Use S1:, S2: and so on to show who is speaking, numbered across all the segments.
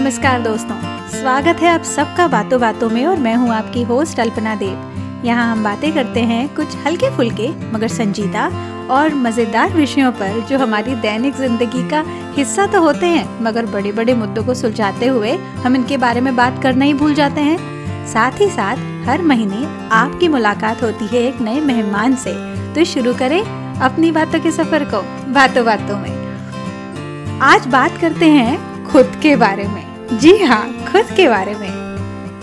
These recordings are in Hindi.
S1: नमस्कार दोस्तों, स्वागत है आप सबका बातों बातों में और मैं हूँ आपकी होस्ट अल्पना देव। यहाँ हम बातें करते हैं कुछ हल्के फुल्के मगर संजीदा और मज़ेदार विषयों पर जो हमारी दैनिक ज़िंदगी का हिस्सा तो होते हैं, मगर बड़े बड़े मुद्दों को सुलझाते हुए हम इनके बारे में बात करना ही भूल जाते हैं। साथ ही साथ, हर महीने आपकी मुलाकात होती है एक नए मेहमान से। तो शुरू करें अपनी बातों के सफ़र को बातों बातों में। आज बात करते हैं खुद के बारे में। जी हाँ खुद के बारे में।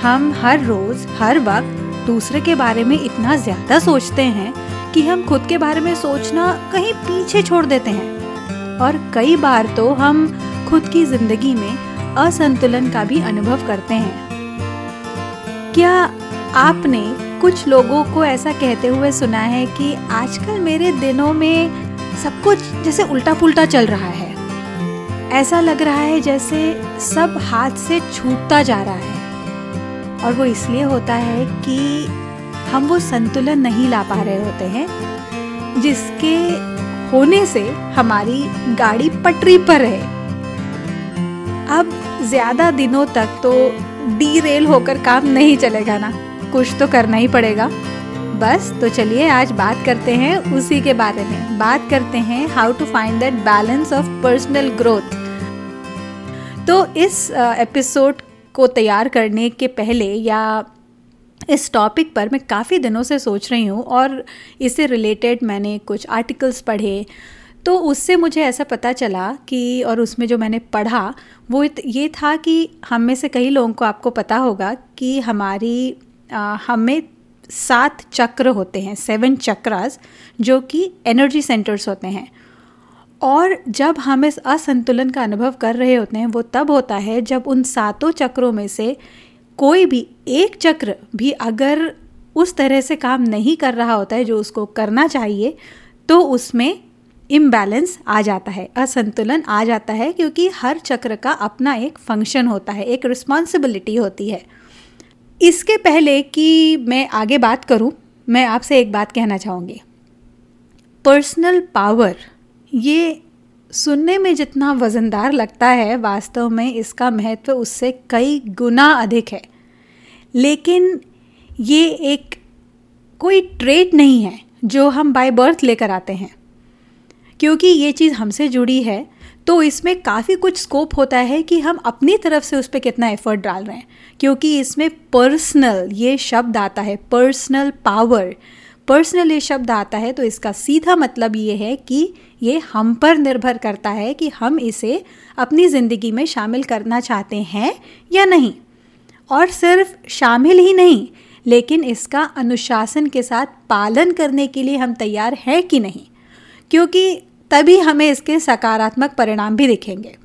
S1: हम हर रोज, हर वक्त दूसरे के बारे में इतना ज़्यादा सोचते हैं कि हम खुद के बारे में सोचना कहीं पीछे छोड़ देते हैं। और कई बार तो हम खुद की ज़िंदगी में असंतुलन का भी अनुभव करते हैं। क्या आपने कुछ लोगों को ऐसा कहते हुए सुना है कि आजकल मेरे दिनों में सब कुछ जैसे उल्टा पुल्टा चल रहा है? ऐसा लग रहा है जैसे सब हाथ से छूटता जा रहा है। और वो इसलिए होता है कि हम वो संतुलन नहीं ला पा रहे होते हैं, जिसके होने से हमारी गाड़ी पटरी पर है। अब ज़्यादा दिनों तक तो डी रेल होकर काम नहीं चलेगा ना, कुछ तो करना ही पड़ेगा। बस तो चलिए आज बात करते हैं उसी के बारे में। बात करते हैं how to find that balance of personal growth तो इस एपिसोड को तैयार करने के पहले या इस टॉपिक पर मैं काफ़ी दिनों से सोच रही हूँ और इससे रिलेटेड मैंने कुछ आर्टिकल्स पढ़े। तो उससे मुझे ऐसा पता चला कि और उसमें जो मैंने पढ़ा वो ये था कि हम में से कई लोगों को आपको पता होगा कि हमारी आ, हमें सात चक्र होते हैं सेवन चक्रास जो कि एनर्जी सेंटर्स होते हैं। और जब हम इस असंतुलन का अनुभव कर रहे होते हैं, वो तब होता है जब उन सातों चक्रों में से कोई भी एक चक्र भी अगर उस तरह से काम नहीं कर रहा होता है जो उसको करना चाहिए तो उसमें इम्बैलेंस आ जाता है, असंतुलन आ जाता है, क्योंकि हर चक्र का अपना एक फ़ंक्शन होता है, एक रिस्पॉन्सिबिलिटी होती है। इसके पहले कि मैं आगे बात करूँ, मैं आपसे एक बात कहना चाहूँगी। पर्सनल पावर, ये सुनने में जितना वज़नदार लगता है, वास्तव में इसका महत्व उससे कई गुना अधिक है। लेकिन ये एक कोई ट्रेड नहीं है जो हम बाय बर्थ लेकर आते हैं। क्योंकि ये चीज़ हमसे जुड़ी है तो इसमें काफ़ी कुछ स्कोप होता है कि हम अपनी तरफ़ से उस पर कितना एफर्ट डाल रहे हैं। क्योंकि इसमें पर्सनल ये शब्द आता है पर्सनल पावर पर्सनल ये शब्द आता है तो इसका सीधा मतलब ये है कि ये हम पर निर्भर करता है कि हम इसे अपनी ज़िंदगी में शामिल करना चाहते हैं या नहीं। और सिर्फ़ शामिल ही नहीं, लेकिन इसका अनुशासन के साथ पालन करने के लिए हम तैयार हैं कि नहीं। क्योंकि तभी हमें इसके सकारात्मक परिणाम भी दिखेंगे।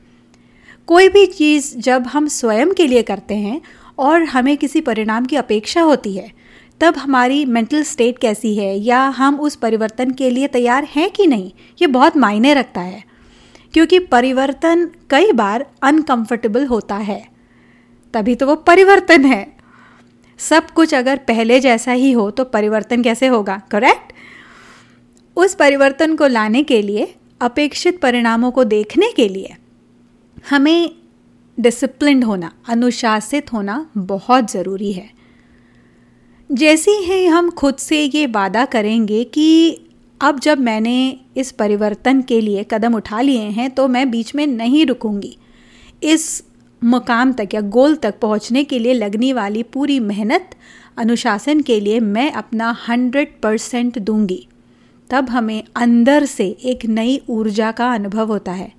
S1: कोई भी चीज़ जब हम स्वयं के लिए करते हैं और हमें किसी परिणाम की अपेक्षा होती है, तब हमारी मेंटल स्टेट कैसी है या हम उस परिवर्तन के लिए तैयार हैं कि नहीं, ये बहुत मायने रखता है। क्योंकि परिवर्तन कई बार अनकंफर्टेबल होता है। तभी तो वो परिवर्तन है। सब कुछ अगर पहले जैसा ही हो तो परिवर्तन कैसे होगा? करेक्ट उस परिवर्तन को लाने के लिए, अपेक्षित परिणामों को देखने के लिए, हमें डिसिप्लिन होना, अनुशासित होना बहुत ज़रूरी है। जैसे ही हम खुद से ये वादा करेंगे कि अब जब मैंने इस परिवर्तन के लिए कदम उठा लिए हैं तो मैं बीच में नहीं रुकूँगी। इस मुकाम तक या गोल तक पहुँचने के लिए लगने वाली पूरी मेहनत, अनुशासन के लिए मैं अपना हंड्रेड परसेंट दूँगी। तब हमें अंदर से एक नई ऊर्जा का अनुभव होता है,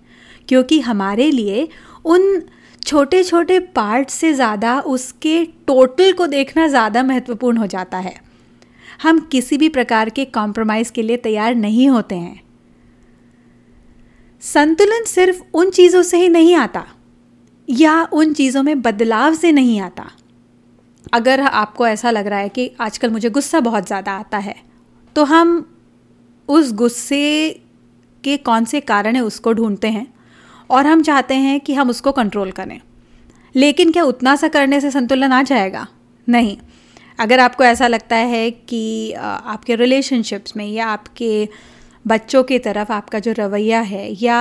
S1: क्योंकि हमारे लिए उन छोटे छोटे पार्ट से ज़्यादा उसके टोटल को देखना ज़्यादा महत्वपूर्ण हो जाता है। हम किसी भी प्रकार के कॉम्प्रोमाइज़ के लिए तैयार नहीं होते हैं। संतुलन सिर्फ़ उन चीज़ों से ही नहीं आता, या उन चीज़ों में बदलाव से नहीं आता। अगर आपको ऐसा लग रहा है कि आजकल मुझे गुस्सा बहुत ज़्यादा आता है तो हम उस गुस्से के कौन से कारण है उसको ढूंढते हैं और हम चाहते हैं कि हम उसको कंट्रोल करें। लेकिन क्या उतना सा करने से संतुलन आ जाएगा? नहीं। अगर आपको ऐसा लगता है कि आपके रिलेशनशिप्स में या आपके बच्चों की तरफ़ आपका जो रवैया है या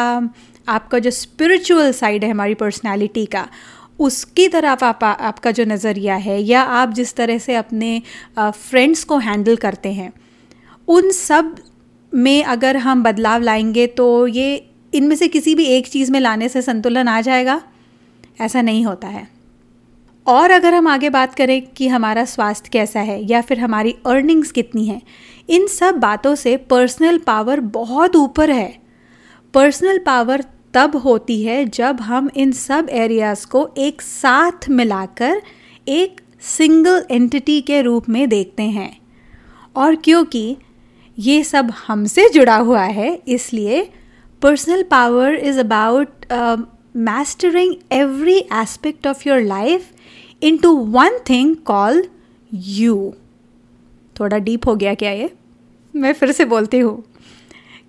S1: आपका जो स्पिरिचुअल साइड है हमारी पर्सनैलिटी का, उसकी तरफ़ आप, आपका जो नज़रिया है या आप जिस तरह से अपने फ्रेंड्स को हैंडल करते हैं, उन सब में अगर हम बदलाव लाएँगे तो ये इनमें से किसी भी एक चीज़ में लाने से संतुलन आ जाएगा। ऐसा नहीं होता है। और अगर हम आगे बात करें कि हमारा स्वास्थ्य कैसा है या फिर हमारी अर्निंग्स कितनी है, इन सब बातों से पर्सनल पावर बहुत ऊपर है। पर्सनल पावर तब होती है जब हम इन सब एरियाज़ को एक साथ मिलाकर एक सिंगल एंटिटी के रूप में देखते हैं। और क्योंकि ये सब हमसे जुड़ा हुआ है, इसलिए personal power is about mastering every aspect of your life into one thing called you थोड़ा डीप हो गया क्या ये? मैं फिर से बोलती हूँ।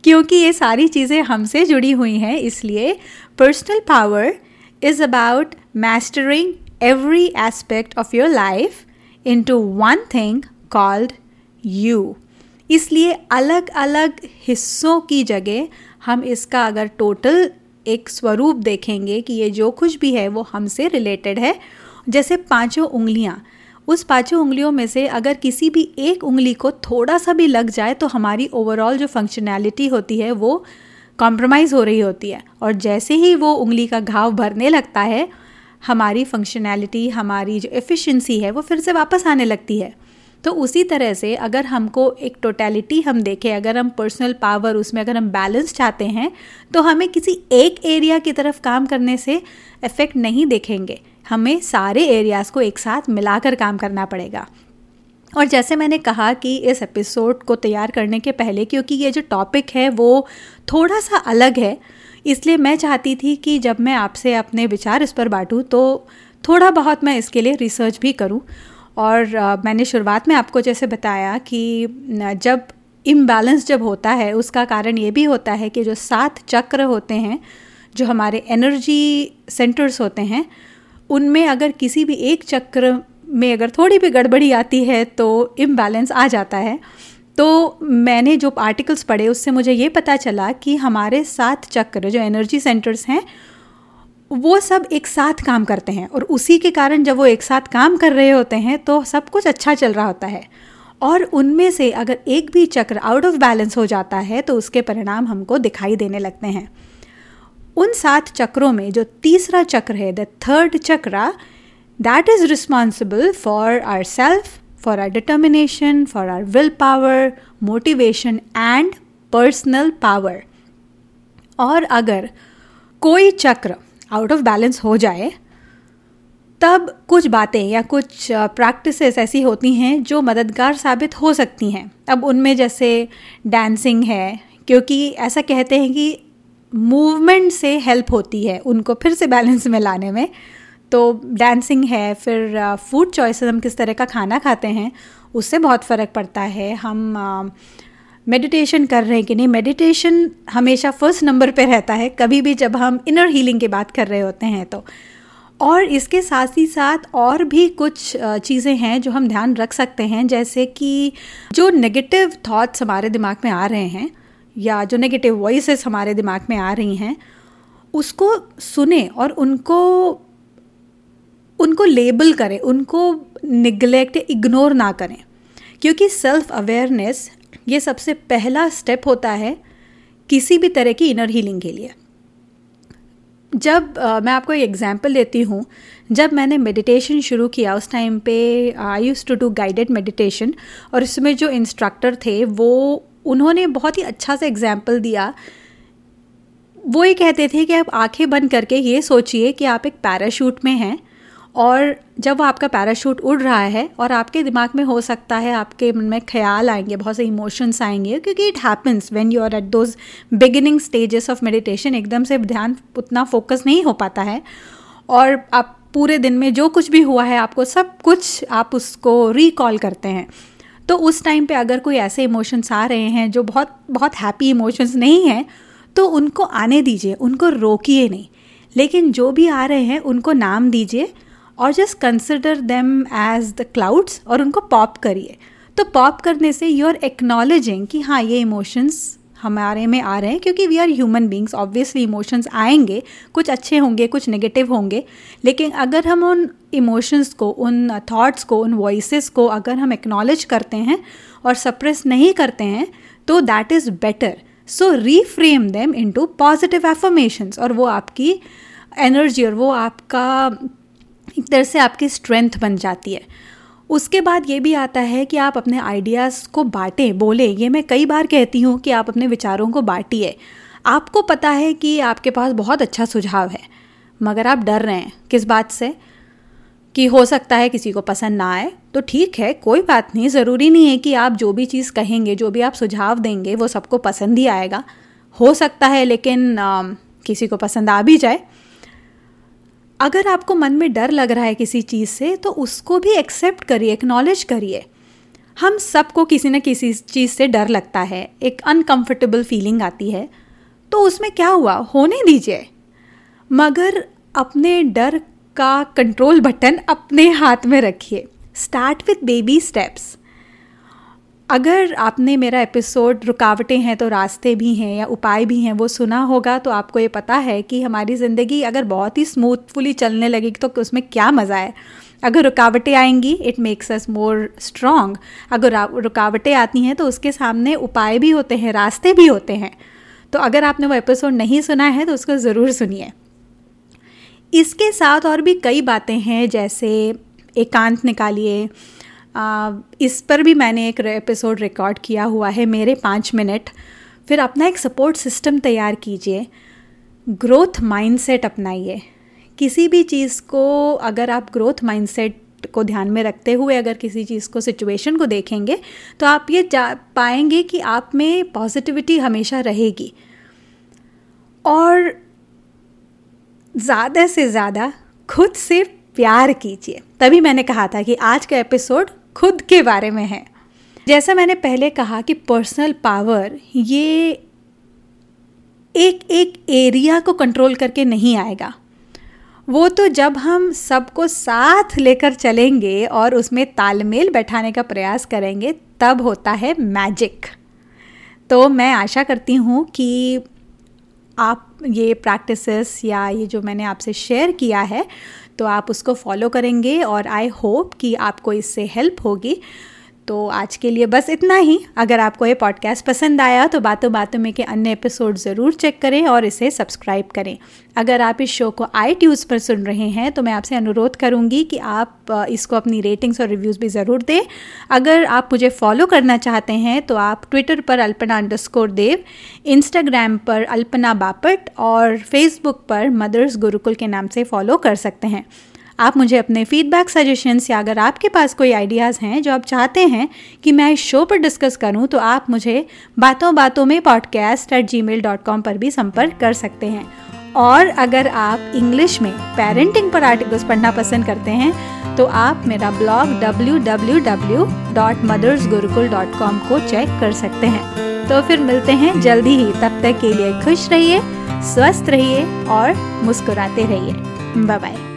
S1: क्योंकि ये सारी चीज़ें हमसे जुड़ी हुई हैं, इसलिए personal power is about mastering every aspect of your life into one thing called you इसलिए अलग अलग हिस्सों की जगह हम इसका अगर टोटल एक स्वरूप देखेंगे कि ये जो कुछ भी है वो हमसे रिलेटेड है। जैसे पाँचों उंगलियाँ। उस पाँचों उंगलियों में से अगर किसी भी एक उंगली को थोड़ा सा भी लग जाए तो हमारी ओवरऑल जो फंक्शनैलिटी होती है वो कॉम्प्रोमाइज़ हो रही होती है। और जैसे ही वो उंगली का घाव भरने लगता है, हमारी फंक्शनैलिटी हमारी जो एफिशिएंसी है वो फिर से वापस आने लगती है। तो उसी तरह से अगर हमको एक टोटलिटी हम देखें, अगर हम पर्सनल पावर उसमें अगर हम बैलेंस चाहते हैं तो हमें किसी एक एरिया की तरफ़ काम करने से इफ़ेक्ट नहीं देखेंगे। हमें सारे एरियाज़ को एक साथ मिलाकर काम करना पड़ेगा। और जैसे मैंने कहा कि इस एपिसोड को तैयार करने के पहले, क्योंकि ये जो टॉपिक है, वो थोड़ा सा अलग है, इसलिए मैं चाहती थी कि जब मैं आपसे अपने विचार इस पर बांटूँ तो थोड़ा बहुत मैं इसके लिए रिसर्च भी करूँ। और आ, मैंने शुरुआत में आपको जैसे बताया कि जब इम्बैलेंस जब होता है उसका कारण ये भी होता है कि जो सात चक्र होते हैं जो हमारे एनर्जी सेंटर्स होते हैं उनमें अगर किसी भी एक चक्र में अगर थोड़ी भी गड़बड़ी आती है तो इम्बैलेंस आ जाता है। तो मैंने जो आर्टिकल्स पढ़े उससे मुझे ये पता चला कि हमारे सात चक्र जो एनर्जी सेंटर्स हैं वो सब एक साथ काम करते हैं और उसी के कारण जब वो एक साथ काम कर रहे होते हैं तो सब कुछ अच्छा चल रहा होता है। और उनमें से अगर एक भी चक्र आउट ऑफ़ बैलेंस हो जाता है तो उसके परिणाम हमको दिखाई देने लगते हैं। उन सात चक्रों में जो तीसरा चक्र है the third chakra that is responsible for our self for our determination for our will power motivation and personal power और अगर कोई चक्र आउट ऑफ़ बैलेंस हो जाए, तब कुछ बातें या कुछ प्रैक्टिसेस ऐसी होती हैं जो मददगार साबित हो सकती हैं। अब उनमें जैसे डांसिंग है, क्योंकि ऐसा कहते हैं कि मूवमेंट से हेल्प होती है उनको फिर से बैलेंस में लाने में। तो डांसिंग है, फिर फ़ूड चॉइसेस हम किस तरह का खाना खाते हैं, उससे बहुत फ़र्क पड़ता है। हम मेडिटेशन कर रहे हैं कि नहीं? मेडिटेशन हमेशा फ़र्स्ट नंबर पे रहता है। कभी भी जब हम इनर हीलिंग की बात कर रहे होते हैं तो। और इसके साथ ही साथ और भी कुछ चीज़ें हैं जो हम ध्यान रख सकते हैं। जैसे कि जो नेगेटिव थॉट्स हमारे दिमाग में आ रहे हैं या जो नेगेटिव वॉइसेस हमारे दिमाग में आ रही हैं, उसको सुने और उनको उनको लेबल करें, उनको निगलेक्ट इग्नोर ना करें। क्योंकि सेल्फ अवेयरनेस ये सबसे पहला स्टेप होता है किसी भी तरह की इनर हीलिंग के लिए। जब आ, मैं आपको एक एग्जांपल देती हूँ जब मैंने मेडिटेशन शुरू किया उस टाइम पे I used to do guided meditation और इसमें जो इंस्ट्रक्टर थे वो उन्होंने बहुत ही अच्छा सा एग्ज़ाम्पल दिया। वो ये कहते थे कि आप आँखें बंद करके ये सोचिए कि आप एक पैराशूट में हैं और जब आपका पैराशूट उड़ रहा है और आपके दिमाग में हो सकता है, आपके मन में ख्याल आएँगे, बहुत से इमोशंस आएँगे, क्योंकि it happens when you are at those beginning stages of meditation एकदम से ध्यान उतना फोकस नहीं हो पाता है। और आप पूरे दिन में जो कुछ भी हुआ है, आपको सब कुछ आप उसको रिकॉल करते हैं। तो उस टाइम पे अगर कोई ऐसे इमोशंस आ रहे हैं, जो बहुत बहुत हैप्पी इमोशंस नहीं हैं तो उनको आने दीजिए, उनको रोकिए नहीं। लेकिन जो भी आ रहे हैं, उनको नाम दीजिए और just consider them as the clouds और उनको पॉप करिए। तो पॉप करने से यू आर एक्नॉलेजिंग कि हाँ ये इमोशंस हमारे में आ रहे हैं क्योंकि we are human beings obviously emotions आएँगे, कुछ अच्छे होंगे, कुछ नेगेटिव होंगे। लेकिन अगर हम उन इमोशंस को, उन थॉट्स को, उन वॉइस को अगर हम एक्नॉलेज करते हैं और सप्रेस नहीं करते हैं तो that is better so reframe them into positive affirmations और वो आपकी एनर्जी और वो आपका एक तरह से आपकी स्ट्रेंथ बन जाती है। उसके बाद ये भी आता है कि आप अपने आइडियाज़ को बांटें बोलें। ये मैं कई बार कहती हूँ कि आप अपने विचारों को बांटिए। आपको पता है कि आपके पास बहुत अच्छा सुझाव है मगर आप डर रहे हैं। किस बात से? कि हो सकता है किसी को पसंद ना आए। तो ठीक है कोई बात नहीं। ज़रूरी नहीं है कि आप जो भी चीज़ कहेंगे जो भी आप सुझाव देंगे वो सबको पसंद ही आएगा। हो सकता है लेकिन आ, किसी को पसंद आ भी जाए। अगर आपको मन में डर लग रहा है किसी चीज़ से तो उसको भी एक्सेप्ट करिए एक्नॉलेज करिए। हम सबको किसी न किसी चीज़ से डर लगता है, एक अनकंफर्टेबल फीलिंग आती है। तो उसमें क्या हुआ? होने दीजिए। मगर अपने डर का कंट्रोल बटन अपने हाथ में रखिए। स्टार्ट विथ बेबी स्टेप्स अगर आपने मेरा एपिसोड रुकावटें हैं तो रास्ते भी हैं या उपाय भी हैं, वो सुना होगा तो आपको ये पता है कि हमारी ज़िंदगी अगर बहुत ही स्मूथफुली चलने लगेगी तो उसमें क्या मज़ा है? अगर रुकावटें आएँगी it makes us more strong अगर रुकावटें आती हैं तो उसके सामने उपाय भी होते हैं, रास्ते भी होते हैं। तो अगर आपने वो एपिसोड नहीं सुना है तो उसको ज़रूर सुनिए। इसके साथ और भी कई बातें हैं, जैसे एकांत निकालिए इस पर भी मैंने एक एपिसोड रिकॉर्ड किया हुआ है, मेरे पाँच मिनट फिर अपना एक सपोर्ट सिस्टम तैयार कीजिए। ग्रोथ माइंडसेट अपनाइए। किसी भी चीज़ को अगर आप ग्रोथ माइंडसेट को ध्यान में रखते हुए अगर किसी चीज़ को सिचुएशन को देखेंगे तो आप ये जा पाएँगे कि आप में पॉजिटिविटी हमेशा रहेगी। और ज़्यादा से ज़्यादा खुद से प्यार कीजिए। तभी मैंने कहा था कि आज का एपिसोड खुद के बारे में है। जैसा मैंने पहले कहा कि पर्सनल पावर ये एक एक एरिया को कंट्रोल करके नहीं आएगा। वो तो जब हम सबको साथ लेकर चलेंगे और उसमें तालमेल बैठाने का प्रयास करेंगे, तब होता है मैजिक तो मैं आशा करती हूँ कि आप ये प्रैक्टिसेस या ये जो मैंने आपसे शेयर किया है तो आप उसको फॉलो करेंगे और आई होप कि आपको इससे हेल्प होगी। तो आज के लिए बस इतना ही। अगर आपको ये पॉडकास्ट पसंद आया तो बातों बातों में के अन्य एपिसोड ज़रूर चेक करें और इसे सब्सक्राइब करें। अगर आप इस शो को आई ट्यूज़ पर सुन रहे हैं तो मैं आपसे अनुरोध करूँगी कि आप इसको अपनी रेटिंग्स और रिव्यूज़ भी ज़रूर दें। अगर आप मुझे फॉलो करना चाहते हैं तो आप ट्विटर पर अल्पना अंडरस्कोर देव इंस्टाग्राम पर अल्पना बापट और फेसबुक पर मदर्स गुरुकुल के नाम से फॉलो कर सकते हैं। आप मुझे अपने फीडबैक सजेशंस या अगर आपके पास कोई आइडियाज़ हैं जो आप चाहते हैं कि मैं इस शो पर डिस्कस करूँ तो आप मुझे बातों बातों में podcast at Gmail dot com पर भी संपर्क कर सकते हैं। और अगर आप इंग्लिश में पेरेंटिंग पर आर्टिकल्स पढ़ना पसंद करते हैं तो आप मेरा ब्लॉग कॉम को चेक कर सकते हैं। तो फिर मिलते हैं जल्दी ही। तब तक के लिए खुश रहिए, स्वस्थ रहिए और मुस्कुराते रहिए। Bye bye